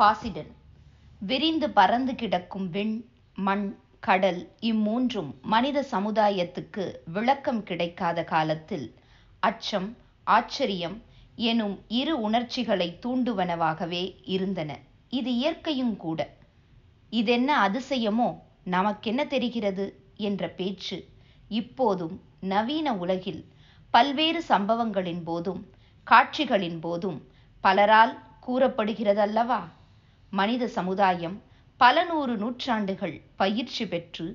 பாசிடன். விரிந்து பறந்து கிடக்கும் விண் மண் கடல் இம்மூன்றும் மனித சமுதாயத்துக்கு விளக்கம் கிடைக்காத காலத்தில் அச்சம் ஆச்சரியம் எனும் இரு உணர்ச்சிகளை தூண்டுவனவாகவே இருந்தன. இது இயற்கையும் கூட. இதென்ன அதிசயமோ நமக்கென்ன தெரிகிறது? என்ற பேச்சு இப்போதும் நவீன உலகில் பல்வேறு சம்பவங்களின் போதும் காட்சிகளின் போதும் பலரால் கூறப்படுகிறதல்லவா? மனித சமுதாயம் பல நூறு நூற்றாண்டுகள் பயிற்சி பெற்று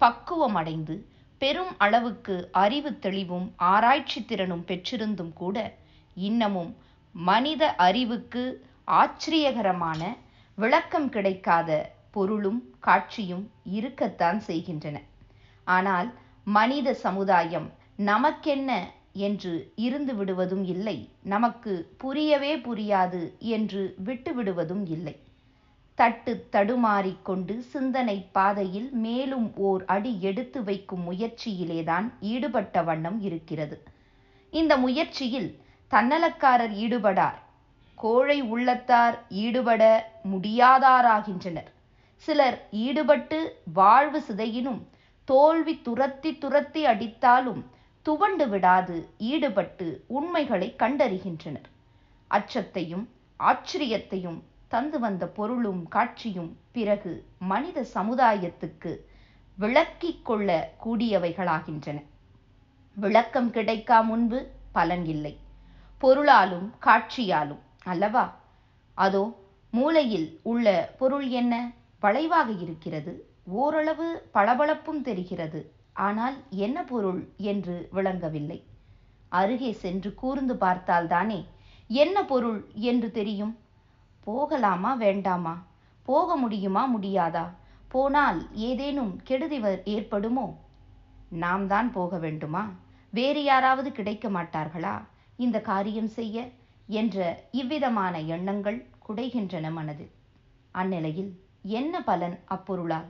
பக்குவமடைந்து பெரும் அளவுக்கு அறிவு தெளிவும் ஆராய்ச்சி திறனும் பெற்றிருந்தும் கூட இன்னமும் மனித அறிவுக்கு ஆச்சரியகரமான விளக்கம் கிடைக்காத பொருளும் காட்சியும் இருக்கத்தான் செய்கின்றன. ஆனால் மனித சமுதாயம் நமக்கென்ன என்று இருந்து விடுவதும் இல்லை நமக்கு புரியவே புரியாது என்று விட்டுவிடுவதும் இல்லை. தட்டு தடுமாறிக்கொண்டு சிந்தனை பாதையில் மேலும் ஓர் அடி எடுத்து வைக்கும் முயற்சியிலேதான் ஈடுபட்ட வண்ணம் இருக்கிறது. இந்த முயற்சியில் தன்னலக்காரர் ஈடுபடார். கோழை உள்ளத்தார் ஈடுபட முடியாதாராகின்றனர். சிலர் ஈடுபட்டு வாழ்வு சிதையினும் தோல்வி துரத்தி துரத்தி அடித்தாலும் துவண்டு விடாது ஈடுபட்டு உண்மைகளை கண்டறிகின்றனர். அச்சத்தையும் ஆச்சரியத்தையும் தந்து வந்த பொருளும் காட்சியும் பிறகு மனித சமுதாயத்துக்கு விளக்கிக் கொள்ள கூடியவைகளாகின்றன. விளக்கம் கிடைக்கா முன்பு? பலன் இல்லை. பொருளாலும் காட்சியாலும் அல்லவா? அதோ மூலையில் உள்ள பொருள் என்ன? வளைவாக இருக்கிறது. ஓரளவு பளபளப்பும் தெரிகிறது. ஆனால் என்ன பொருள் என்று விளங்கவில்லை. அருகே சென்று கூர்ந்து பார்த்தால்தானே என்ன பொருள் என்று தெரியும்? போகலாமா வேண்டாமா? போக முடியுமா முடியாதா? போனால் ஏதேனும் கெடுதி ஏற்படுமோ? நாம் தான் போக வேண்டுமா? வேறு யாராவது கிடைக்க மாட்டார்களா? இந்த காரியம் செய்ய என்ற இவ்விதமான எண்ணங்கள் குடைகின்றன மனதில் அந்நிலையில் என்ன பலன் அப்பொருளால்?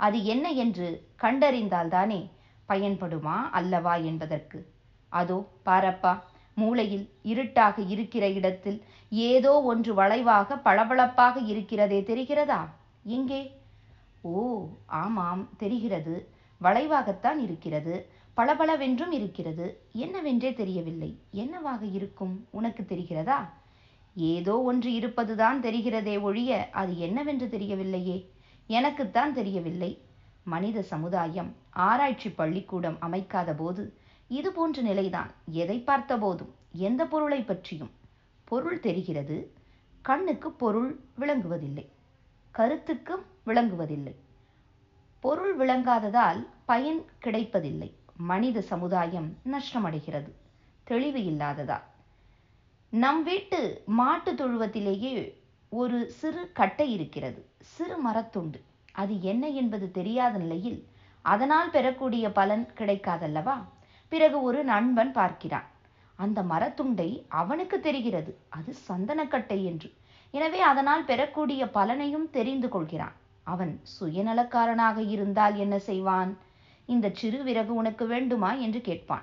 அது என்ன என்று கண்டறிந்தால்தானே பயன்படுமா அல்லவா என்பதற்கு? அதோ பாரப்பா மூளையில் இருட்டாக இருக்கிற இடத்தில் ஏதோ ஒன்று வளைவாக பளபளப்பாக இருக்கிறதே தெரிகிறதா? எங்கே? ஓ ஆமாம் தெரிகிறது. வளைவாகத்தான் இருக்கிறது. பளபளவென்றும் இருக்கிறது. என்னவென்றே தெரியவில்லை. என்னவாக இருக்கும்? உனக்கு தெரிகிறதா? ஏதோ ஒன்று இருப்பதுதான் தெரிகிறதே ஒழிய அது என்னவென்று தெரியவில்லையே. எனக்குத்தான் தெரியவில்லை. மனித சமுதாயம் ஆராய்ச்சி பள்ளிக்கூடம் அமைக்காத போது இது போன்ற நிலைதான் எதை பார்த்த போதும் எந்த பொருளை பற்றியும். பொருள் தெரிகிறது கண்ணுக்கு பொருள் விளங்குவதில்லை கருத்துக்கும் விளங்குவதில்லை. பொருள் விளங்காததால் பயன் கிடைப்பதில்லை. மனித சமுதாயம் நஷ்டமடைகிறது தெளிவு இல்லாததால் நம் வீட்டு மாட்டு தொழுவத்திலேயே ஒரு சிறு கட்டை இருக்கிறது சிறு மரத்துண்டு. அது என்ன என்பது தெரியாத நிலையில் அதனால் பெறக்கூடிய பலன் கிடைக்காதல்லவா? பிறகு ஒரு நண்பன் பார்க்கிறான். அந்த மரத்துண்டை அவனுக்கு தெரிகிறது. அது சந்தனக்கட்டை என்று. எனவே அதனால் பெறக்கூடிய பலனையும் தெரிந்து கொள்கிறான். அவன் சுயநலக்காரனாக இருந்தால் என்ன செய்வான்? இந்த சிறு விறகு உனக்கு வேண்டுமா? என்று கேட்பான்.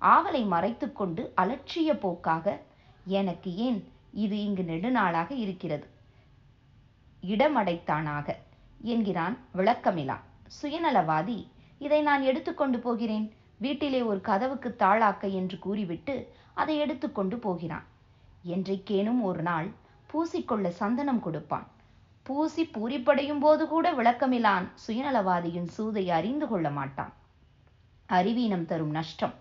ஆவலை மறைத்துக்கொண்டு அலட்சிய போக்காக எனக்கு ஏன் இது இங்கு நெடுநாளாக இருக்கிறது? இடமடைத்தானாக என்கிறான் விளக்கமிலா. சுயநலவாதி இதை நான் எடுத்துக்கொண்டு போகிறேன். வீட்டிலே ஒரு கதவுக்கு தாளாக்க என்று கூறிவிட்டு அதை எடுத்துக்கொண்டு போகிறான். என்றைக்கேனும் ஒரு நாள் பூசிக்கொள்ள சந்தனம் கொடுப்பான். பூசி பூரிப்படையும் போது கூட விளக்கமிலான் சுயநலவாதியின் சூதை அறிந்து கொள்ள மாட்டான். அறிவீனம் தரும் நஷ்டம்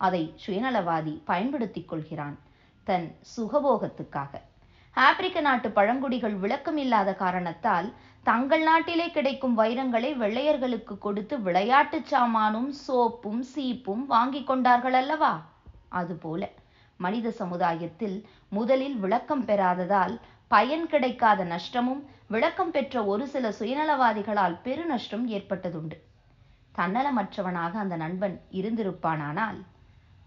அதை சுயநலவாதி பயன்படுத்திக் கொள்கிறான் தன் சுகபோகத்துக்காக. ஆப்பிரிக்க நாட்டு பழங்குடிகள் விளக்கம் இல்லாத காரணத்தால் தங்கள் நாட்டிலே கிடைக்கும் வைரங்களை வெள்ளையர்களுக்கு கொடுத்து விளையாட்டுச் சாமானும் சோப்பும் சீப்பும் வாங்கி கொண்டார்கள் அல்லவா? அதுபோல மனித சமுதாயத்தில் முதலில் விளக்கம் பெறாததால் பயன் கிடைக்காத நஷ்டமும் விளக்கம் பெற்ற ஒரு சில சுயநலவாதிகளால் பெருநஷ்டம் ஏற்பட்டதுண்டு. தன்னலமற்றவனாக அந்த நண்பன் இருந்திருப்பானானால்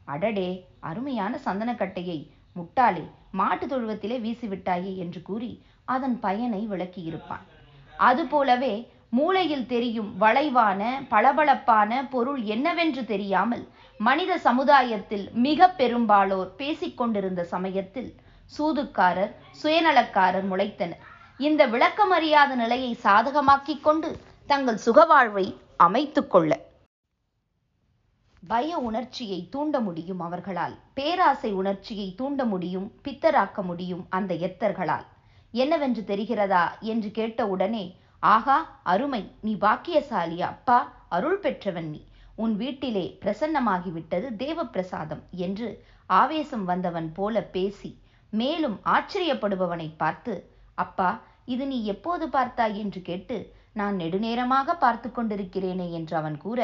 அடடே அருமையான சந்தனக்கட்டையை முட்டாளே மாட்டு தொழுவத்திலே வீசிவிட்டாயே என்று கூறி அதன் பயனை விளக்கியிருப்பான். அதுபோலவே மூளையில் தெரியும் வளைவான பளபளப்பான பொருள் என்னவென்று தெரியாமல் மனித சமுதாயத்தில் மிக பெரும்பாலோர் பேசிக்கொண்டிருந்த சமயத்தில் சூதுக்காரர் சுயநலக்காரர் முளைத்தனர். இந்த விளக்கமறியாத நிலையை சாதகமாக்கிக் கொண்டு தங்கள் சுகவாழ்வை அமைத்துக் கொள்ள பய உணர்ச்சியை தூண்ட முடியும் அவர்களால் பேராசை உணர்ச்சியை தூண்ட முடியும் பித்தராக்க முடியும் அந்த எத்தர்களால். என்னவென்று தெரிகிறதா என்று கேட்டவுடனே ஆகா அருமை நீ பாக்கியசாலி அப்பா அருள் பெற்றவன் நீ. உன் வீட்டிலே பிரசன்னமாகிவிட்டது தேவ பிரசாதம் என்று ஆவேசம் வந்தவன் போல பேசி மேலும் ஆச்சரியப்படுபவனை பார்த்து அப்பா இது நீ எப்போது பார்த்தாய்? என்று கேட்டு நான் நெடுநேரமாக பார்த்து கொண்டிருக்கிறேனே என்று அவன் கூற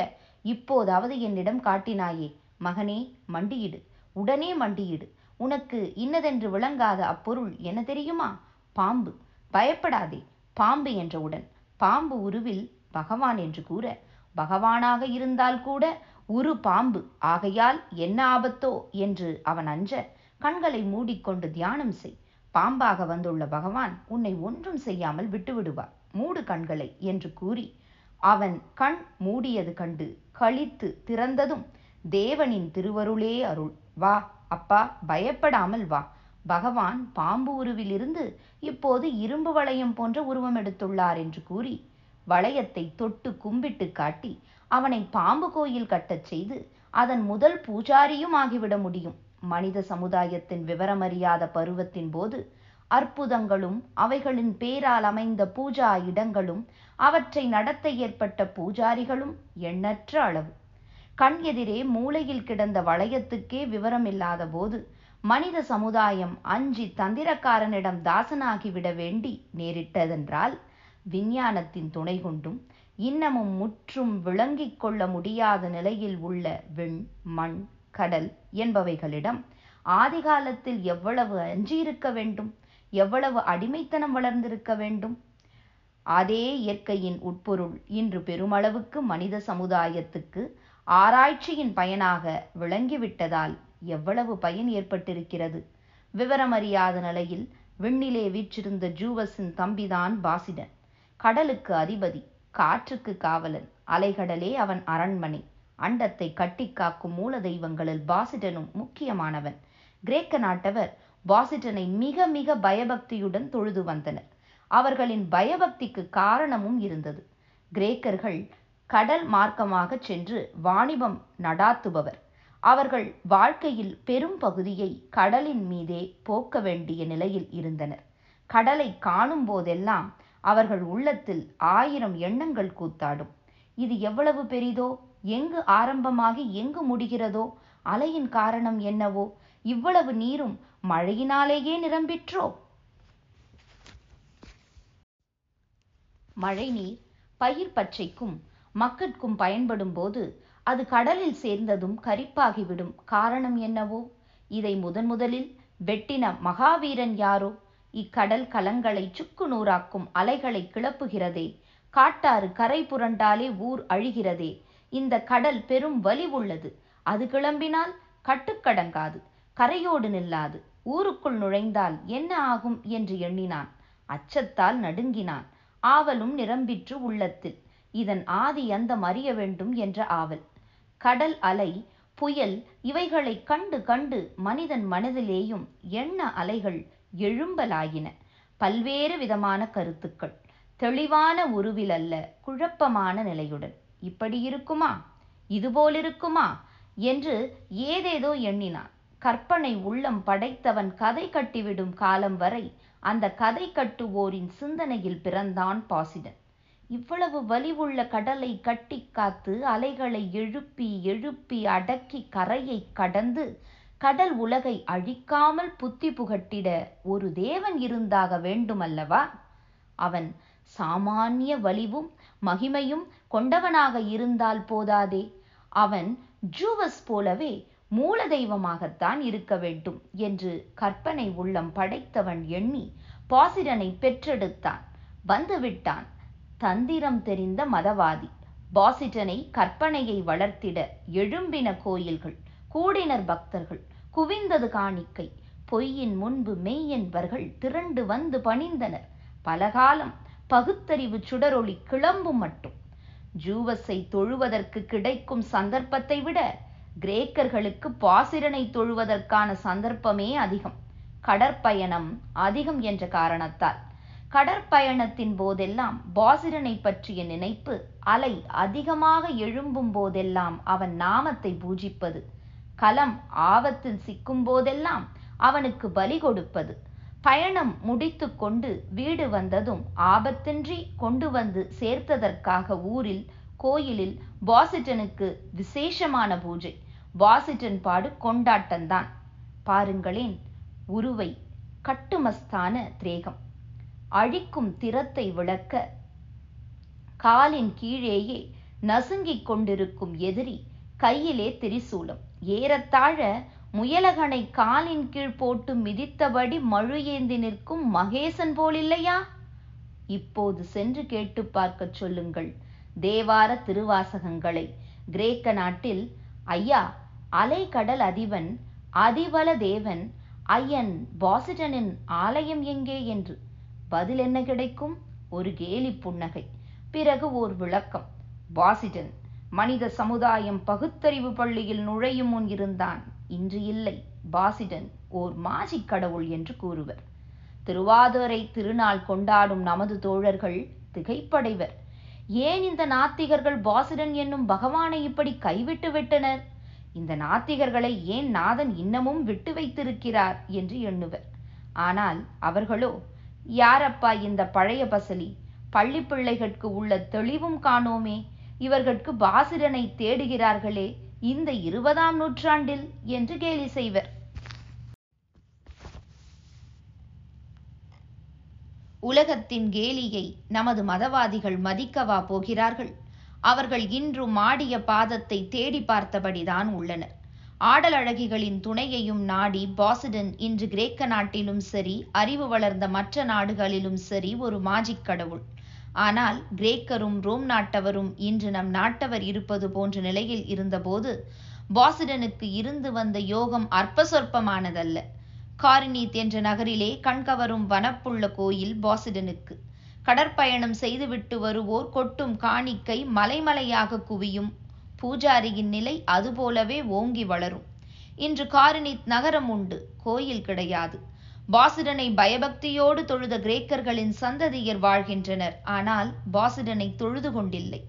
இப்போதாவது என்னிடம் காட்டினாயே மகனே மண்டியிடு. உடனே மண்டியிடு. உனக்கு இன்னதென்று விளங்காத அப்பொருள் என்ன தெரியுமா? பாம்பு. பயப்படாதே பாம்பு என்றவுடன். பாம்பு உருவில் பகவான் என்று கூற பகவானாக இருந்தால் கூட உரு பாம்பு. ஆகையால் என்ன ஆபத்தோ என்று அவன் அஞ்ச கண்களை மூடிக்கொண்டு தியானம் செய். பாம்பாக வந்துள்ள பகவான் உன்னை ஒன்றும் செய்யாமல் விட்டுவிடுவார். மூடு கண்களை என்று கூறி அவன் கண் மூடியது கண்டு கழித்து திறந்ததும் தேவனின் திருவருளே அருள். வா அப்பா பயப்படாமல் வா. பகவான் பாம்பு உருவிலிருந்து இப்போது இரும்பு வளையம் போன்ற உருவம் எடுத்துள்ளார் என்று கூறி வளையத்தை தொட்டு கும்பிட்டு காட்டி அவனை பாம்பு கோயில் கட்டச் செய்து அதன் முதல் பூஜாரியும் ஆகிவிட முடியும். மனித சமுதாயத்தின் விவரமறியாத பருவத்தின் போது அற்புதங்களும் அவைகளின் பேரால் அமைந்த பூஜா இடங்களும் அவற்றை நடத்த ஏற்பட்ட பூஜாரிகளும் எண்ணற்ற அளவு. கண் எதிரே மூலையில் கிடந்த வளையத்துக்கே விவரமில்லாத போது மனித சமுதாயம் அஞ்சி தந்திரக்காரனிடம் தாசனாகிவிட வேண்டி நேரிட்டதென்றால் விஞ்ஞானத்தின் துணை கொண்டும் இன்னமும் முற்றும் விளங்கிக் கொள்ள முடியாத நிலையில் உள்ள விண் மண் கடல் என்பவைகளிடம் ஆதிகாலத்தில் எவ்வளவு அஞ்சியிருக்க வேண்டும்? எவ்வளவு அடிமைத்தனம் வளர்ந்திருக்க வேண்டும்? அதே இயற்கையின் உட்பொருள் இன்று பெருமளவுக்கு மனித சமுதாயத்துக்கு ஆராய்ச்சியின் பயனாக விளங்கிவிட்டதால் எவ்வளவு பயன் ஏற்பட்டிருக்கிறது? விவரமறியாத நிலையில் விண்ணிலே வீற்றிருந்த ஜூவஸின் தம்பிதான் பாசிடன். கடலுக்கு அதிபதி காற்றுக்கு காவலன் அலைகடலே அவன் அரண்மனை. அண்டத்தை கட்டி காக்கும் மூல தெய்வங்களில் பாசிடனும் முக்கியமானவன். கிரேக்க நாட்டவர் பாசிடனை மிக மிக பயபக்தியுடன் தொழுது வந்தனர். அவர்களின் பயபக்திக்கு காரணமும் இருந்தது. கிரேக்கர்கள் கடல் மார்க்கமாக சென்று வாணிபம் நடாத்துபவர். அவர்கள் வாழ்க்கையில் பெரும் பகுதியை கடலின் மீதே போக்க வேண்டிய நிலையில் இருந்தனர். கடலை காணும் போதெல்லாம் அவர்கள் உள்ளத்தில் ஆயிரம் எண்ணங்கள் கூத்தாடும். இது எவ்வளவு பெரிதோ? எங்கு ஆரம்பமாகி எங்கு முடிகிறதோ? அலையின் காரணம் என்னவோ? இவ்வளவு நீரும் மழையினாலேயே நிரம்பிற்றோ? மழைநீர் பயிர் பச்சைக்கும் மக்கட்கும் பயன்படும் போது அது கடலில் சேர்ந்ததும் கரிப்பாகிவிடும். காரணம் என்னவோ? இதை முதன் முதலில் வெட்டின மகாவீரன் யாரோ? இக்கடல் கலங்களை சுக்கு நூறாக்கும் அலைகளை கிளப்புகிறதே. காட்டாறு கரை புரண்டாலே ஊர் அழிகிறதே. இந்த கடல் பெரும் வலி உள்ளது. அது கிளம்பினால் கட்டுக்கடங்காது கரையோடு நில்லாது. ஊருக்குள் நுழைந்தால் என்ன ஆகும்? என்று எண்ணினான். அச்சத்தால் நடுங்கினான். ஆவலும் நிரம்பிற்று உள்ளத்தில். இதன் ஆதி அந்தம் அறிய வேண்டும் என்ற ஆவல். கடல் அலை புயல் இவைகளை கண்டு கண்டு மனிதன் மனதிலேயும் எண்ண அலைகள் எழும்பலாயின. பல்வேறு விதமான கருத்துக்கள். தெளிவான உருவில் அல்ல குழப்பமான நிலையுடன். இப்படி இருக்குமா? இதுபோலிருக்குமா என்று ஏதேதோ எண்ணினான். கற்பனை உள்ளம் படைத்தவன் கதை கட்டிவிடும் காலம் வரை அந்த கதை கட்டுவோரின் சிந்தனையில் பிறந்தான் பாசிடன். இவ்வளவு வலிவுள்ள கடலை கட்டி காத்து அலைகளை எழுப்பி எழுப்பி அடக்கி கரையை கடந்து கடல் உலகை அழிக்காமல் புத்தி புகட்டிட ஒரு தேவன் இருந்தாக வேண்டுமல்லவா? அவன் சாமானிய வலிவும் மகிமையும் கொண்டவனாக இருந்தால் போதாதே. அவன் ஜூவஸ் போலவே மூல தெய்வமாகத்தான் இருக்க வேண்டும் என்று கற்பனை உள்ளம் படைத்தவன் எண்ணி பாசிடனை பெற்றெடுத்தான். வந்துவிட்டான். தந்திரம் தெரிந்த மதவாதி. பாசிட்டனை கற்பனையை வளர்த்திட எழும்பின கோயில்கள் கூடினர் பக்தர்கள் குவிந்தது காணிக்கை. பொய்யின் முன்பு மெய்யென்பர்கள் திரண்டு வந்து பணிந்தனர். பலகாலம் பகுத்தறிவு சுடரொளி கிளம்பும் மட்டும். ஜூவஸை தொழுவதற்கு கிடைக்கும் சந்தர்ப்பத்தை விட கிரேக்கர்களுக்கு பாசிரனை தொழுவதற்கான சந்தர்ப்பமே அதிகம். கடற்பயணம் அதிகம் என்ற காரணத்தால். கடற்பயணத்தின் போதெல்லாம் பாசிரனை பற்றிய நினைப்பு அலை அதிகமாக எழும்பும் போதெல்லாம் அவன் நாமத்தை பூஜிப்பது. கலம் ஆபத்தில் சிக்கும் போதெல்லாம் அவனுக்கு பலி கொடுப்பது. பயணம் முடித்துக்கொண்டு வீடு வந்ததும் ஆபத்தின்றி கொண்டு வந்து சேர்த்ததற்காக ஊரில் கோயிலில் பாசிட்டனுக்கு விசேஷமான பூஜை. பாசிட்டன் பாடு கொண்டாட்டம்தான் பாருங்களேன் உருவை கட்டுமஸ்தான திரேகம். அழிக்கும் திறத்தை விளக்க. காலின் கீழேயே நசுங்கிக் கொண்டிருக்கும் எதிரி கையிலே திரிசூலம். ஏறத்தாழ முயலகனை காலின் கீழ் போட்டு மிதித்தபடி மழு ஏந்தி நிற்கும் மகேசன் போலில்லையா? இப்போது சென்று கேட்டு பார்க்க சொல்லுங்கள் தேவார திருவாசகங்களை. கிரேக்க நாட்டில் ஐயா அலைக்கடல் அதிபன் அதிபல தேவன் ஐயன் பாசிட்டனின் ஆலயம் எங்கே? என்று பதில் என்ன கிடைக்கும்? ஒரு கேலி புன்னகை. பிறகு ஓர் விளக்கம். பாசிடன் மனித சமுதாயம் பகுத்தறிவு பள்ளியில் நுழையும் முன் இருந்தான். இன்று இல்லை. பாசிடன் ஓர் மாஜிக் கடவுள் என்று கூறுவர். திருவாதுரை திருநாள் கொண்டாடும் நமது தோழர்கள் திகைப்படைவர். ஏன் இந்த நாத்திகர்கள் பாசிடன் என்னும் பகவானை இப்படி கைவிட்டு விட்டனர்? இந்த நாத்திகர்களை ஏன் நாதன் இன்னமும் விட்டு வைத்திருக்கிறார் என்று எண்ணுவர். ஆனால் அவர்களோ யாரப்பா இந்த பழைய பசலி? பள்ளி பிள்ளைகட்கு உள்ள தெளிவும் காணோமே. இவர்கட்கு பாசிரனை தேடுகிறார்களே இந்த இருபதாம் நூற்றாண்டில்? என்று கேலி செய்வர். உலகத்தின் கேலியை நமது மதவாதிகள் மதிக்கவா போகிறார்கள்? அவர்கள் இன்றும் ஆடிய பாதத்தை தேடி பார்த்தபடிதான் உள்ளனர். ஆடலழகிகளின் துணையையும் நாடி பாசிடன் இன்று கிரேக்க நாட்டிலும் சரி அறிவு வளர்ந்த மற்ற நாடுகளிலும் சரி ஒரு மாஜிக் கடவுள். ஆனால் கிரேக்கரும் ரோம் நாட்டவரும் இன்று நம் நாட்டவர் இருப்பது போன்ற நிலையில் இருந்தபோது பாசிடனுக்கு இருந்து வந்த யோகம் அற்ப சொற்பமானதல்ல காரினீத் என்ற நகரிலே கண்கவரும் வனப்புள்ள கோயில் பாசிடனுக்கு. கடற்பயணம் செய்துவிட்டு வருவோர் கொட்டும் காணிக்கை மலைமலையாக குவியும் பூஜாரியின் நிலை அதுபோலவே ஓங்கி வளரும். இன்று காரினி நகரம் உண்டு கோயில் கிடையாது. பாசிடனை பயபக்தியோடு தொழுத கிரேக்கர்களின் சந்ததியர் வாழ்கின்றனர் ஆனால் பாசிடனை தொழுது கொண்டில்லை.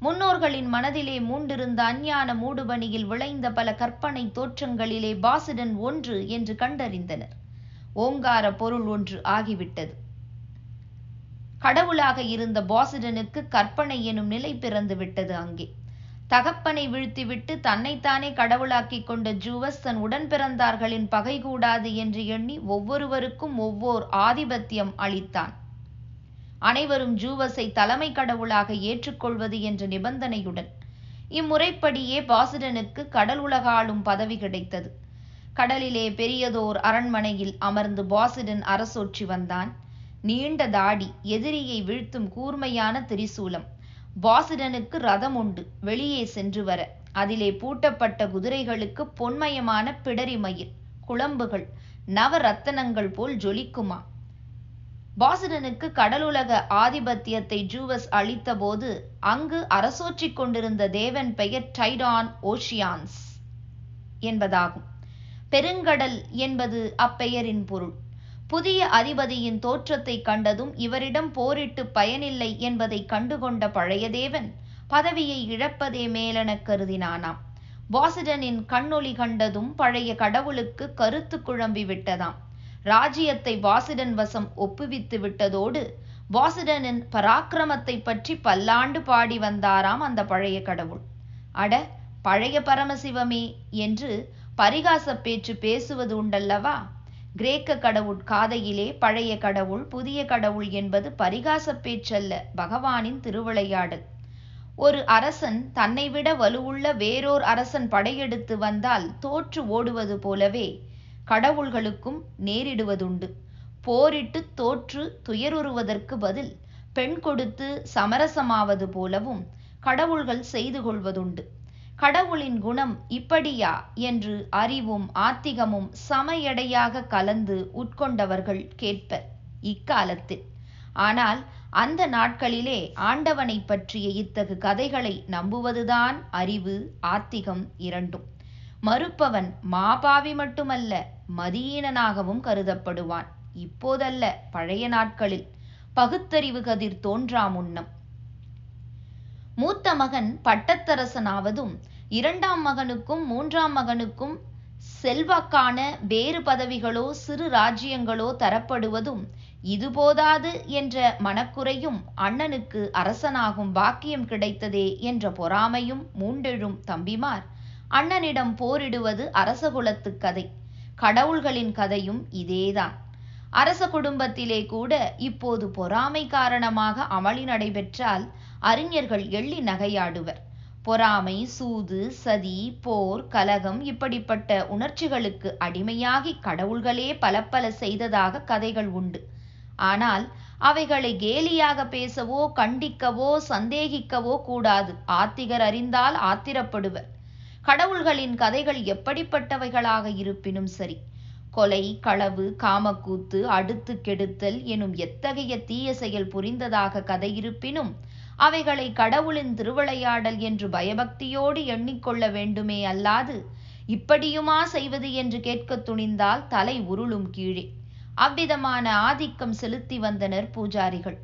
முன்னோர்களின் மனதிலே மூண்டிருந்த அஞ்ஞான மூடுபணியில் விளைந்த பல கற்பனை தோற்றங்களிலே பாசிடன் ஒன்று என்று கண்டறிந்தனர். ஓங்கார பொருள் ஒன்று ஆகிவிட்டது. கடவுளாக இருந்த பாசிடனுக்கு கற்பனை எனும் நிலை பிறந்து விட்டது அங்கே. தகப்பனை வீழ்த்திவிட்டு தன்னைத்தானே கடவுளாக்கிக் கொண்ட ஜூவஸ் தன் உடன் பிறந்தார்களின் பகை கூடாது என்று எண்ணி ஒவ்வொருவருக்கும் ஒவ்வோர் ஆதிபத்தியம் அளித்தான். அனைவரும் ஜூவஸை தலைமை கடவுளாக ஏற்றுக்கொள்வது என்ற நிபந்தனையுடன் இம்முறைப்படியே பாசுடனுக்கு கடல் உலகாளும் பதவி கிடைத்தது. கடலிலே பெரியதோர் அரண்மனையில் அமர்ந்து பாசிடன் அரசோற்றி வந்தான். நீண்ட தாடி எதிரியை வீழ்த்தும் கூர்மையான திரிசூலம். பாசிடனுக்கு ரதம் உண்டு. வெளியே சென்று வர. அதிலே பூட்டப்பட்ட குதிரைகளுக்கு பொன்மயமான பிடரி மயிர் குழம்புகள் நவரத்தனங்கள் போல் ஜொலிக்குமா? பாசிடனுக்கு கடலுலக ஆதிபத்தியத்தை ஜூவஸ் அளித்தபோது அங்கு அரசோற்றிக் கொண்டிருந்த தேவன் பெயர் டைடான் ஓஷியான்ஸ் என்பதாகும். பெருங்கடல் என்பது அப்பெயரின் பொருள். புதிய அதிபதியின் தோற்றத்தை கண்டதும் இவரிடம் போரிட்டு பயனில்லை என்பதை கண்டுகொண்ட பழையதேவன் பதவியை இழப்பதே மேலெனக் கருதினானாம். வாசிடனின் கண்ணொளி கண்டதும் பழைய கடவுளுக்கு கருத்து குழம்பி விட்டதாம். ராஜ்யத்தை வாசிடன் வசம் ஒப்புவித்து விட்டதோடு வாசிடனின் பராக்கிரமத்தை பற்றி பல்லாண்டு பாடி வந்தாராம் அந்த பழைய கடவுள். அட பழைய பரமசிவமே! என்று பரிகாச பேச்சு பேசுவது உண்டல்லவா? கிரேக்க கடவுள் காதையிலே பழைய கடவுள் புதிய கடவுள் என்பது பரிகாசப் பேச்சல்ல பகவானின் திருவிளையாடல். ஒரு அரசன் தன்னை விட வலுவுள்ள வேறோர் அரசன் படையெடுத்து வந்தால் தோற்று ஓடுவது போலவே கடவுள்களுக்கும் நேரிடுவதுண்டு. போரிட்டு தோற்று துயருறுவதற்கு பதில் பெண் கொடுத்து சமரசமாவது போலவும் கடவுள்கள் செய்து கொள்வதுண்டு. கடவுளின் குணம் இப்படியா என்று அறிவும் ஆத்திகமும் சமையடையாக கலந்து உட்கொண்டவர்கள் கேட்பர் இக்காலத்தில். ஆனால் அந்த நாட்களிலே ஆண்டவனை பற்றிய இத்தகு கதைகளை நம்புவதுதான் அறிவு ஆத்திகம் இரண்டும். மறுப்பவன் மாபாவி மட்டுமல்ல மதியீனனாகவும் கருதப்படுவான். இப்போதல்ல பழைய நாட்களில் பகுத்தறிவு கதிர் தோன்றா முன்னம். மூத்த மகன் பட்டத்தரசனாவதும் இரண்டாம் மகனுக்கும் மூன்றாம் மகனுக்கும் செல்வாக்கான வேறு பதவிகளோ சிறு ராஜ்யங்களோ தரப்படுவதும் இது போதாது என்ற மனக்குறையும் அண்ணனுக்கு அரசனாகும் பாக்கியம் கிடைத்ததே என்ற பொறாமையும் மூண்டெழும் தம்பிமார். அண்ணனிடம் போரிடுவது அரசகுலத்து கதை. கடவுள்களின் கதையும் இதேதான். அரச குடும்பத்திலே கூட இப்போது பொறாமை காரணமாக அமளி நடைபெற்றால் அறிஞர்கள் எள்ளி நகையாடுவர். பொறாமை சூது சதி போர் கலகம் இப்படிப்பட்ட உணர்ச்சிகளுக்கு அடிமையாகி கடவுள்களே பல பல செய்ததாக கதைகள் உண்டு. ஆனால் அவைகளை கேலியாக பேசவோ கண்டிக்கவோ சந்தேகிக்கவோ கூடாது. ஆத்திகர் அறிந்தால் ஆத்திரப்படுவர். கடவுள்களின் கதைகள் எப்படிப்பட்டவைகளாக இருப்பினும் சரி. கொலை களவு காமக்கூத்து அடுத்து கெடுத்தல் எனும் எத்தகைய தீய செயல் புரிந்ததாக கதை இருப்பினும் அவைகளை கடவுளின் திருவிளையாடல் என்று பயபக்தியோடு எண்ணிக்கொள்ள வேண்டுமே அல்லாது இப்படியுமா செய்வது என்று கேட்கத் துணிந்தால் தலை உருளும் கீழே. அவ்விதமான ஆதிக்கம் செலுத்தி வந்தனர் பூஜாரிகள்.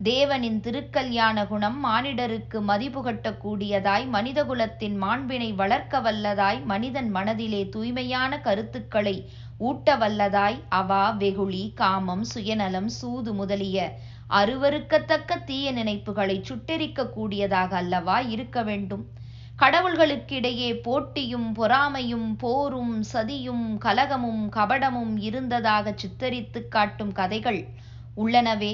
தேவனின் திருக்கல்யாண குணம் மானிடருக்கு மதிபுகட்டக்கூடியதாய் மனிதகுலத்தின் மாண்பினை வளர்க்க வல்லதாய் மனிதன் மனதிலே தூய்மையான கருத்துக்களை ஊட்ட வல்லதாய் அவா வெகுளி காமம் சுயநலம் சூது முதலிய அருவருக்கத்தக்க தீய நினைப்புகளை சுட்டெரிக்க கூடியதாக அல்லவா இருக்க வேண்டும்? கடவுள்களுக்கிடையே போட்டியும் பொறாமையும் போரும் சதியும் கலகமும் கபடமும் இருந்ததாக சித்தரித்து காட்டும் கதைகள் உள்ளனவே.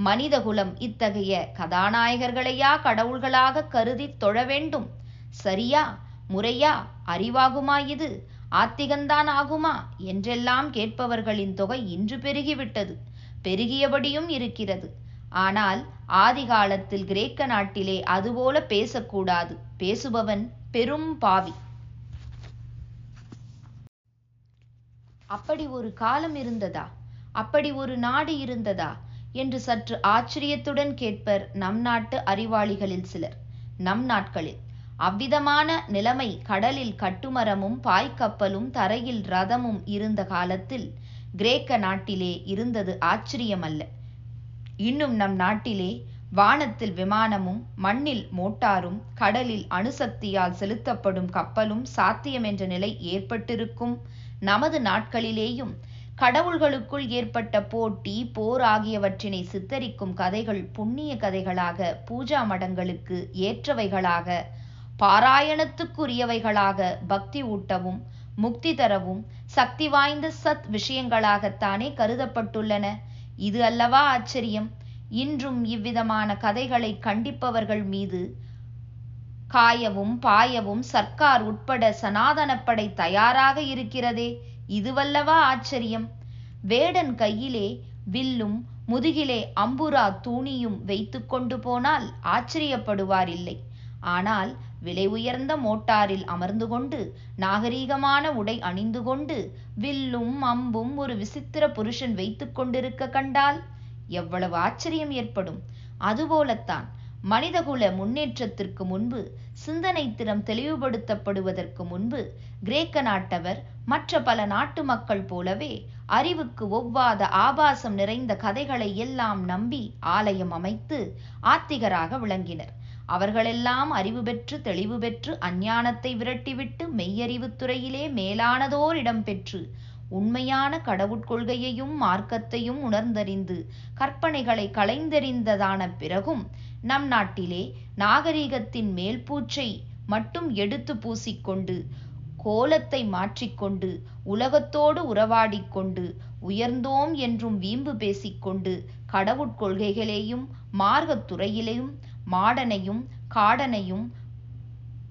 மனிதகுலம் இத்தகைய கதாநாயகர்களையா கடவுள்களாக கருதி தொழ வேண்டும்? சரியா முறையா அறிவாகுமா இது? ஆத்திகந்தான் ஆகுமா? என்றெல்லாம் கேட்பவர்களின் தொகை இன்று பெருகிவிட்டது. பெருகியபடியும் இருக்கிறது. ஆனால் ஆதி காலத்தில் கிரேக்க நாட்டிலே அதுபோல பேசக்கூடாது. பேசுபவன் பெரும் பாவி. அப்படி ஒரு காலம் இருந்ததா? அப்படி ஒரு நாடு இருந்ததா? என்று சற்று ஆச்சரியத்துடன் கேட்பர் நம் நாட்டு அறிவாளிகளில் சிலர். நம் நாட்களில் அவ்விதமான நிலைமை கடலில் கட்டுமரமும் பாய்க்கப்பலும் தரையில் ரதமும் இருந்த காலத்தில் கிரேக்க நாட்டிலே இருந்தது ஆச்சரியமல்ல. இன்னும் நம் நாட்டிலே வானத்தில் விமானமும் மண்ணில் மோட்டாரும் கடலில் அணுசக்தியால் செலுத்தப்படும் கப்பலும் சாத்தியம் என்ற நிலை ஏற்பட்டிருக்கும் நமது நாட்களிலேயும் கடவுள்களுக்குள் ஏற்பட்ட போட்டி போர் ஆகியவற்றினை சித்தரிக்கும் கதைகள் புண்ணிய கதைகளாக பூஜா மடங்களுக்கு ஏற்றவைகளாக பாராயணத்துக்குரியவைகளாக பக்தி ஊட்டவும் முக்தி தரவும் சக்தி வாய்ந்த சத் விஷயங்களாகத்தானே கருதப்பட்டுள்ளன. இது அல்லவா ஆச்சரியம்? இன்றும் இவ்விதமான கதைகளை கண்டிப்பவர்கள் மீது காயவும் பாயவும் சர்க்கார் உட்பட சனாதனப்படை தயாராக இருக்கிறதே. இதுவல்லவா ஆச்சரியம்? வேடன் கையிலே வில்லும் முதுகிலே அம்புரா தூணியும் வைத்து கொண்டு போனால் ஆச்சரியப்படுவார் இல்லை ஆனால் விலை உயர்ந்த மோட்டாரில் அமர்ந்து கொண்டு நாகரீகமான உடை அணிந்து கொண்டு வில்லும் அம்பும் ஒரு விசித்திர புருஷன் வைத்து கொண்டிருக்க கண்டால் எவ்வளவு ஆச்சரியம் ஏற்படும். அதுபோலத்தான் மனிதகுல முன்னேற்றத்திற்கு முன்பு சிந்தனை திறம் தெளிவுபடுத்தப்படுவதற்கு முன்பு கிரேக்க நாட்டவர் மற்ற பல நாட்டு மக்கள் போலவே அறிவுக்கு ஒவ்வாத ஆபாசம் நிறைந்த கதைகளை எல்லாம் நம்பி ஆலயம் அமைத்து ஆத்திகராக விளங்கினர். அவர்களெல்லாம் அறிவு பெற்று தெளிவு பெற்று அஞ்ஞானத்தை விரட்டிவிட்டு மெய்யறிவுத் துறையிலே மேலானதோர் இடம் பெற்று உண்மையான கடவுட்கொள்கையையும் மார்க்கத்தையும் உணர்ந்தறிந்து கற்பனைகளை களைந்தெறிந்ததான பிறகும் நம் நாட்டிலே நாகரிகத்தின் மேல்பூச்சை மட்டும் எடுத்து பூசிக்கொண்டு கோலத்தை மாற்றிக்கொண்டு உலகத்தோடு உறவாடிக்கொண்டு உயர்ந்தோம் என்றும் வீம்பு பேசிக்கொண்டு கடவுட்கொள்கைகளையும் மார்க்கத்துறையிலையும் மாடனையும் காடனையும்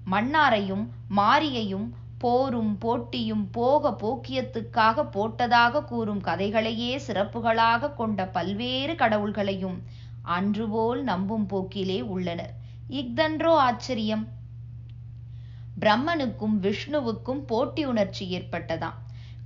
மன்னாரையும் மாரியையும் போரும் போட்டியும் போக போக்கியத்துக்காக போட்டதாக கூறும் கதைகளையே சிறப்புகளாக கொண்ட பல்வேறு கடவுள்களையும் அன்றுபோல் நம்பும் போக்கிலே உள்ளனர். இஃதன்றோ ஆச்சரியம். பிரம்மனுக்கும் விஷ்ணுவுக்கும் போட்டி உணர்ச்சி ஏற்பட்டதாம்.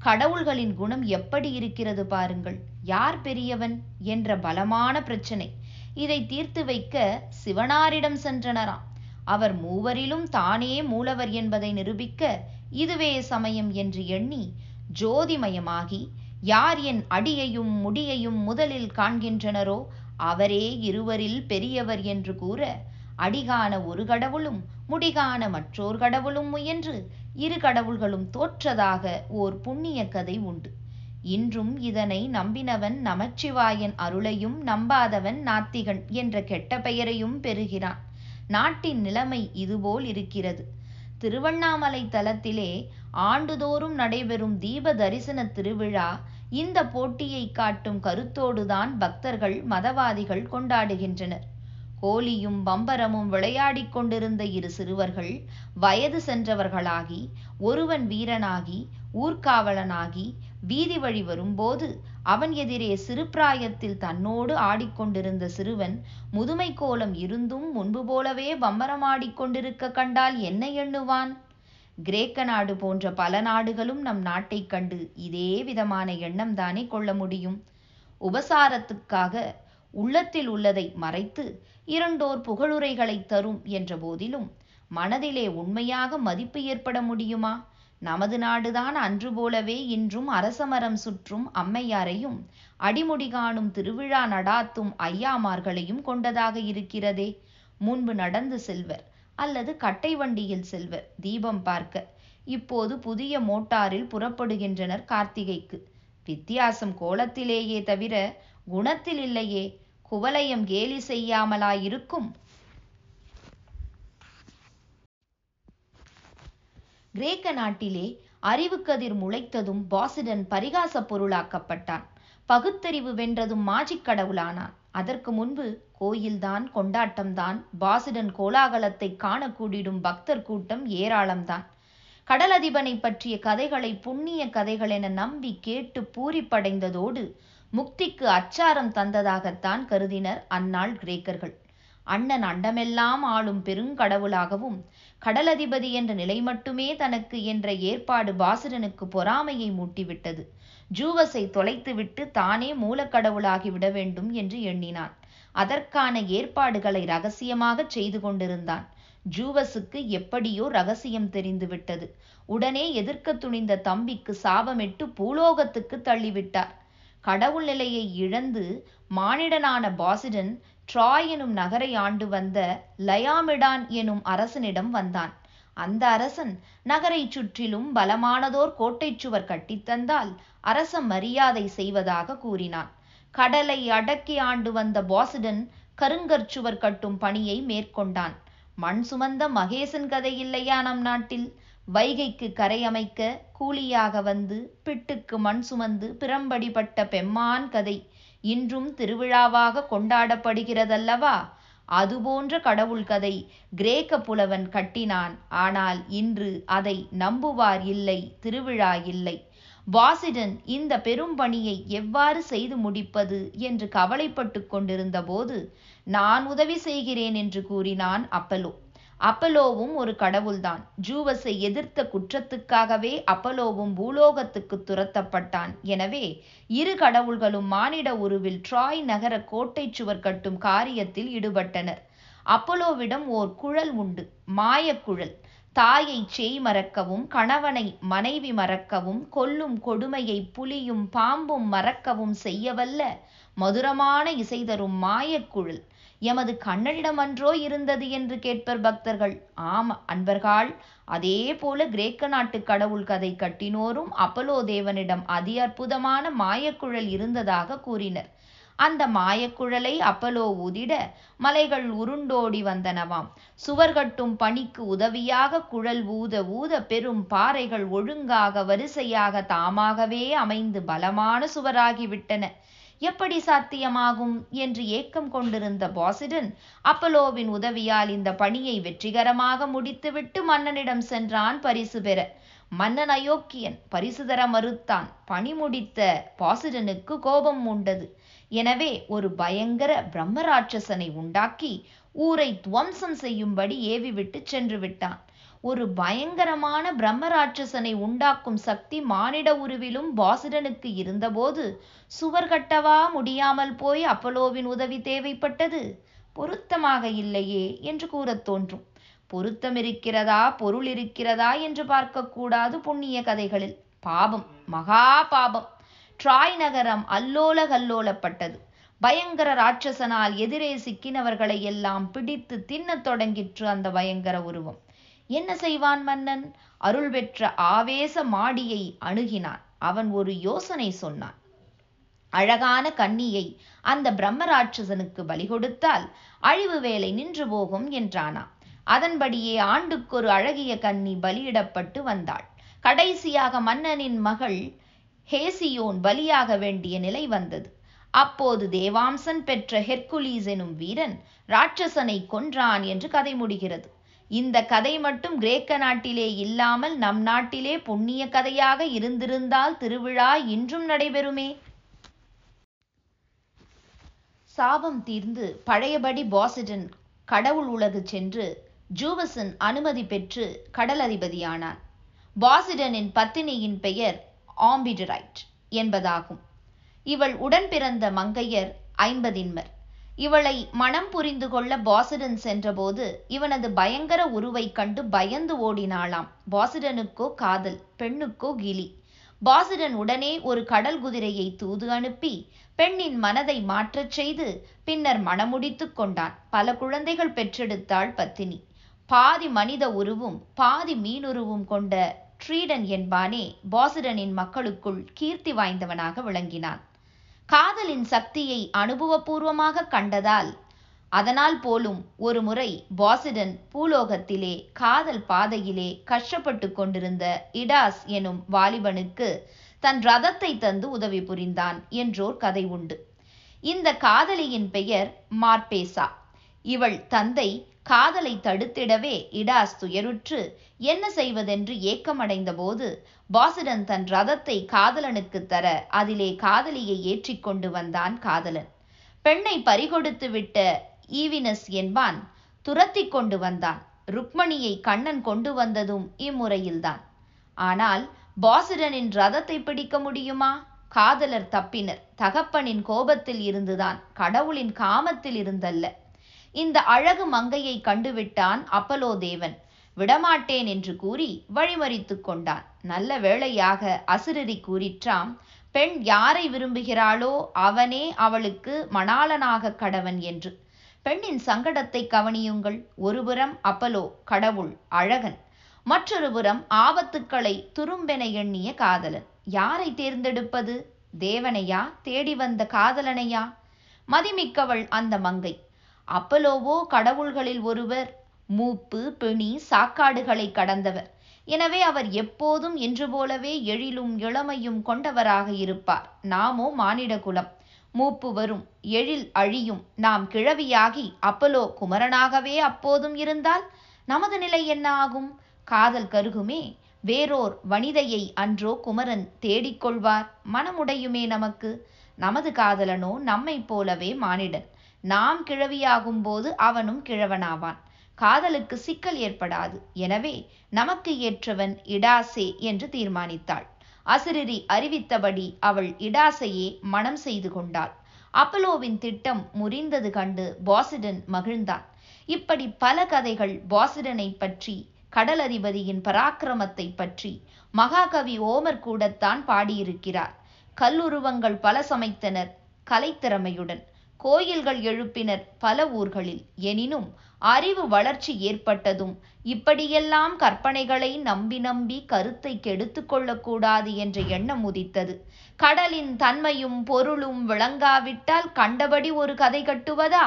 கடவுள்களின் குணம் எப்படி இருக்கிறது பாருங்கள். யார் பெரியவன் என்ற பலமான பிரச்சனை. இதை தீர்த்து வைக்க சிவனாரிடம் சென்றனராம். அவர் மூவரிலும் தானே மூலவர் என்பதை நிரூபிக்க இதுவே சமயம் என்று எண்ணி ஜோதிமயமாகி யார் என் அடியையும் முடியையும் முதலில் காண்கின்றனரோ அவரே இருவரில் பெரியவர் என்று கூற அடிகான ஒரு கடவுளும் முடிகான மற்றோர் கடவுளும் முயன்று இரு கடவுள்களும் தோற்றதாக ஓர் புண்ணிய கதை உண்டு. இன்றும் இதனை நம்பினவன் நமச்சிவாயன் அருளையும் நம்பாதவன் நாத்திகன் என்ற கெட்ட பெயரையும் பெறுகிறான். நாட்டின் நிலைமை இதுபோல் இருக்கிறது. திருவண்ணாமலை தலத்திலே ஆண்டுதோறும் நடைபெறும் தீப தரிசன திருவிழா இந்த போட்டியை காட்டும் கருத்தோடுதான் பக்தர்கள் மதவாதிகள் கொண்டாடுகின்றனர். கோலியும் பம்பரமும் விளையாடிக் கொண்டிருந்த இரு சிறுவர்கள் வயது சென்றவர்களாகி ஒருவன் வீரனாகி ஊர்காவலனாகி வீதி வழி வரும்போது அவன் எதிரே சிறுபிராயத்தில் தன்னோடு ஆடிக்கொண்டிருந்த சிறுவன் முதுமை கோலம் இருந்தும் முன்பு போலவே பம்பரமாடிக் கொண்டிருக்க கண்டால் என்ன எண்ணுவான்? கிரேக்க நாடு போன்ற பல நாடுகளும் நம் நாட்டைக் கண்டு இதே விதமான எண்ணம் தானே கொள்ள முடியும். உபசாரத்துக்காக உள்ளத்தில் உள்ளதை மறைத்து இரண்டோர் புகழுரைகளை தரும் என்ற போதிலும் மனதிலே உண்மையாக மதிப்பு ஏற்பட முடியுமா? நமது நாடுதான் அன்று போலவே இன்றும் அரசமரம் சுற்றும் அம்மையாரையும் அடிமுடி காணும் திருவிழா நடாத்தும் ஐயாமார்களையும் கொண்டதாக இருக்கிறதே. முன்பு நடந்து செல்வர் அல்லது கட்டை வண்டியில் செல்வர். தீபம் பார்க்க. இப்போது புதிய மோட்டாரில் புறப்படுகின்றனர் கார்த்திகைக்கு. வித்தியாசம் கோலத்திலேயே தவிர குணத்தில் இல்லையே. குவலயம் கேலி செய்யாமலாயிருக்கும். கிரேக்க நாட்டிலே அறிவுக்கதிர் முளைத்ததும் பாசிடன் பரிகாச பொருளாக்கப்பட்டான். பகுத்தறிவு வென்றதும் மாஜிக் கடவுளானான். அதற்கு முன்பு கோயில்தான் கொண்டாட்டம்தான் பாசிடன் கோலாகலத்தை காண கூடிடும் பக்தர் கூட்டம் ஏராளம்தான். கடலதிபனை பற்றிய கதைகளை புண்ணிய கதைகள் என நம்பி கேட்டு பூரிப்படைந்ததோடு முக்திக்கு அச்சாரம் தந்ததாகத்தான் கருதினர் அந்நாள் கிரேக்கர்கள். அண்ணன் அண்டமெல்லாம் ஆளும் பெருங்கடவுளாகவும் கடலதிபதி என்ற நிலை மட்டுமே தனக்கு என்ற ஏற்பாடு பாசுரனுக்கு பொறாமையை மூட்டிவிட்டது. ஜூவஸை தொலைத்துவிட்டு தானே மூலக்கடவுளாகி விட வேண்டும் என்று எண்ணினான். அதற்கான ஏற்பாடுகளை ரகசியமாக செய்து கொண்டிருந்தான். ஜூவஸுக்கு எப்படியோ ரகசியம் தெரிந்துவிட்டது. உடனே எதிர்க்க துணிந்த தம்பிக்கு சாபமிட்டு பூலோகத்துக்கு தள்ளிவிட்டார். கடவுள் நிலையை இழந்து மானிடனான பாசிடன் ட்ராய் எனும் நகரை ஆண்டு வந்த லயாமிடான் எனும் அரசனிடம் வந்தான். அந்த அரசன் நகரைச் சுற்றிலும் பலமானதோர் கோட்டைச் சுவர் கட்டித்தந்தால் அரச மரியாதை செய்வதாக கூறினான். கடலை அடக்கி ஆண்டு வந்த பாசிடன் கருங்கற்சுவர் கட்டும் பணியை மேற்கொண்டான். மண் சுமந்த மகேசன் கதை இல்லையா நம் நாட்டில்? வைகைக்கு கரை அமைக்க கூலியாக வந்து பிட்டுக்கு மண் சுமந்து பிறம்படிப்பட்ட பெம்மான் கதை. இன்றும் திருவிழாவாக கொண்டாடப்படுகிறதல்லவா? அதுபோன்ற கடவுள் கதை கிரேக்க புலவன் கட்டினான். ஆனால் இன்று அதை நம்புவார் இல்லை திருவிழா இல்லை. வாசிடன் இந்த பெரும் பணியை எவ்வாறு செய்து முடிப்பது என்று கவலைப்பட்டு கொண்டிருந்த போது நான் உதவி செய்கிறேன் என்று கூறினான் அப்பலோ அப்பலோவும் ஒரு கடவுள்தான். ஜூவஸை எதிர்த்த குற்றத்துக்காகவே அப்பலோவும் பூலோகத்துக்கு துரத்தப்பட்டான். எனவே இரு கடவுள்களும் மானிட உருவில் ட்ராய் நகர கோட்டை சுவர் கட்டும் காரியத்தில் ஈடுபட்டனர். அப்பலோவிடம் ஓர் குழல் உண்டு மாயக்குழல் தாயை செய் மறக்கவும் கணவனை மனைவி மறக்கவும் கொல்லும் கொடுமையை புலியும் பாம்பும் மறக்கவும் செய்யவல்ல மதுரமான இசை தரும் மாயக்குழல் எமது கண்ணனிடமன்றோ இருந்தது என்று கேட்பர் பக்தர்கள். ஆம் அன்பர்கள் அதே போல கிரேக்க நாட்டு கடவுள் கதை கட்டினோரும் அப்பலோ தேவனிடம் அதி அற்புதமான மாயக்குழல் இருந்ததாக கூறினர். அந்த மாயக்குழலை அப்பலோ ஊதிட மலைகள் உருண்டோடி வந்தனவாம். சுவர் கட்டும் பணிக்கு உதவியாக குழல் ஊத ஊத பெரும் பாறைகள் ஒழுங்காக வரிசையாக தாமாகவே அமைந்து பலமான சுவராகிவிட்டன எப்படி சாத்தியமாகும் என்று ஏக்கம் கொண்டிருந்த பாசிடன் அப்பலோவின் உதவியால் இந்த பணியை வெற்றிகரமாக முடித்துவிட்டு மன்னனிடம் சென்றான் பரிசு பெற. மன்னன் அயோக்கியன் பரிசு தர மறுத்தான். பணி முடித்த பாசிடனுக்கு கோபம் உண்டது. எனவே ஒரு பயங்கர பிரம்மராட்சசனை உண்டாக்கி ஊரை துவம்சம் செய்யும்படி ஏவிவிட்டு சென்று விட்டான். ஒரு பயங்கரமான பிரம்மராட்சசனை உண்டாக்கும் சக்தி மானிட உருவிலும் பாசுடனுக்கு இருந்தபோது சுவர் கட்டவா முடியாமல் போய் அப்பலோவின் உதவி தேவைப்பட்டது? பொருத்தமாக இல்லையே என்று கூறத் தோன்றும். பொருத்தம் இருக்கிறதா? பொருள் இருக்கிறதா? என்று பார்க்கக்கூடாது புண்ணிய கதைகளில். பாபம் மகா பாபம். ட்ராய் நகரம் அல்லோல கல்லோலப்பட்டது. பயங்கர ராட்சசனால் எதிரே சிக்கினவர்களை எல்லாம் பிடித்து தின்னத் தொடங்கிற்று அந்த பயங்கர உருவம். என்ன செய்வான் மன்னன்? அருள் பெற்ற ஆவேச மாடியை அணுகினான். அவன் ஒரு யோசனை சொன்னான். அழகான கன்னியை அந்த பிரம்மராட்சசனுக்கு பலி கொடுத்தால் அழிவு வேலை நின்று போகும் என்றானாம். அதன்படியே ஆண்டுக்கொரு அழகிய கன்னி பலியிடப்பட்டு வந்தாள். கடைசியாக மன்னனின் மகள் ஹேசியோன் பலியாக வேண்டிய நிலை வந்தது. அப்போது தேவாம்சன் பெற்ற ஹெர்குலீஸ் எனும் வீரன் ராட்சசனை கொன்றான் என்று கதை முடிகிறது. இந்த கதை மட்டும் கிரேக்க நாட்டிலே இல்லாமல் நம் நாட்டிலே புண்ணிய கதையாக இருந்திருந்தால் திருவிழா இன்றும் நடைபெறுமே. சாபம் தீர்ந்து பழையபடி பாசிடன் கடவுள் உலகு சென்று ஜூவசன் அனுமதி பெற்று கடல் அதிபதியானான் பாசிடனின் பத்தினியின் பெயர் ஆம்பிடரைட் என்பதாகும். இவள் உடன் பிறந்த மங்கையர் ஐம்பதின்மர். இவளை மனம் புரிந்து கொள்ள பாசிடன் சென்றபோது இவனது பயங்கர உருவைக் கண்டு பயந்து ஓடினாளாம். பாசிடனுக்கோ காதல் பெண்ணுக்கோ கிளி. பாசிடன் உடனே ஒரு கடல் குதிரையை தூது அனுப்பி பெண்ணின் மனதை மாற்றச் செய்து பின்னர் மணமுடித்துக் கொண்டான். பல குழந்தைகள் பெற்றெடுத்தாள் பத்தினி. பாதி மனித உருவும் பாதி மீனுருவும் கொண்ட ட்ரீடன் என்பானே பாசிடனின் மக்களுக்குள் கீர்த்தி வாய்ந்தவனாக விளங்கினான். காதலின் சக்தியை அனுபவபூர்வமாக கண்டதால். அதனால் போலும் ஒரு முறை பாசிடன் பூலோகத்திலே காதல் பாதையிலே கஷ்டப்பட்டு கொண்டிருந்த இடாஸ் எனும் வாலிபனுக்கு தன் ரதத்தை தந்து உதவி புரிந்தான் என்றோர் கதை உண்டு. இந்த காதலியின் பெயர் மார்பேசா. இவள் தந்தை காதலை தடுத்திடவே இடாஸ் துயருற்று என்ன செய்வதென்று ஏக்கமடைந்த போது பாசிடன் தன் ரதத்தை காதலனுக்கு தர அதிலே காதலியை ஏற்றிக் கொண்டு வந்தான் காதலன். பெண்ணை பறிகொடுத்து விட்ட ஈவினஸ் என்பான் துரத்தி கொண்டு வந்தான். ருக்மணியை கண்ணன் கொண்டு வந்ததும் இம்முறையில்தான். ஆனால் பாசிடனின் ரதத்தை பிடிக்க முடியுமா? காதலர் தப்பினர். தகப்பனின் கோபத்தில் இருந்துதான் கடவுளின் காமத்தில் இருந்தல்ல. இந்த அழகு மங்கையை கண்டுவிட்டான் அப்பலோ தேவன் விடமாட்டேன் என்று கூறி வழிமறித்து கொண்டான். நல்ல வேளையாக அசுரரி கூறிற்றாம். பெண் யாரை விரும்புகிறாளோ அவனே அவளுக்கு மணாளனாக கடவன் என்று. பெண்ணின் சங்கடத்தை கவனியுங்கள். ஒருபுறம் அப்பலோ கடவுள் அழகன். மற்றொரு புறம் ஆபத்துக்களை துரும்பென எண்ணிய காதலன். யாரை தேர்ந்தெடுப்பது? தேவனையா? தேடி வந்த காதலனையா? மதிமிக்கவள் அந்த மங்கை. அப்பலோவோ கடவுள்களில் ஒருவர் மூப்பு பிணி சாக்காடுகளை கடந்தவர். எனவே அவர் எப்போதும் என்று போலவே எழிலும் இளமையும் கொண்டவராக இருப்பார். நாமோ மானிட குலம். மூப்பு வரும் எழில் அழியும். நாம் கிழவியாகி அப்பலோ குமரனாகவே அப்போதும் இருந்தால் நமது நிலை என்ன ஆகும்? காதல் கருகுமே. வேறோர் வனிதையை அன்றோ குமரன் தேடிக்கொள்வார் மனமுடையுமே நமக்கு. நமது காதலனோ நம்மைப் போலவே மானிடன். நாம் கிழவியாகும் போது அவனும் கிழவனாவான். காதலுக்கு சிக்கல் ஏற்படாது. எனவே நமக்கு ஏற்றவன் இடாசே என்று தீர்மானித்தாள். அசிரிரி அறிவித்தபடி அவள் இடாசையே மனம் செய்து கொண்டாள். அப்பலோவின் திட்டம் முறிந்தது கண்டு பாசிடன் மகிழ்ந்தான். இப்படி பல கதைகள் பாசிடனை பற்றி கடல் அதிபதியின் பராக்கிரமத்தை பற்றி மகாகவி ஓமர் கூடத்தான் பாடியிருக்கிறார். கல்லுருவங்கள் பல சமைத்தனர் கலைத்திறமையுடன். கோயில்கள் எழுப்பினர் பல ஊர்களில். எனினும் அறிவு வளர்ச்சி ஏற்பட்டதும் இப்படியெல்லாம் கற்பனைகளை நம்பி நம்பி கருத்தை கெடுத்து கொள்ளக்கூடாது என்ற எண்ணம் உதித்தது. கடலின் தன்மையும் பொருளும் விளங்காவிட்டால் கண்டபடி ஒரு கதை கட்டுவதா?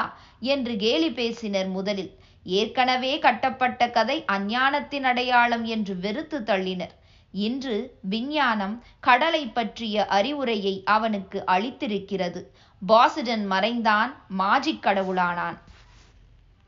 என்று கேலி பேசினர் முதலில். ஏற்கனவே கட்டப்பட்ட கதை அஞ்ஞானத்தின் அடையாளம் என்று வெறுத்து தள்ளினர். இன்று விஞ்ஞானம் கடலை பற்றிய அறிவுரையை அவனுக்கு அளித்திருக்கிறது. பாசிடன் மறைந்தான் மாஜிக் கடவுளானான்.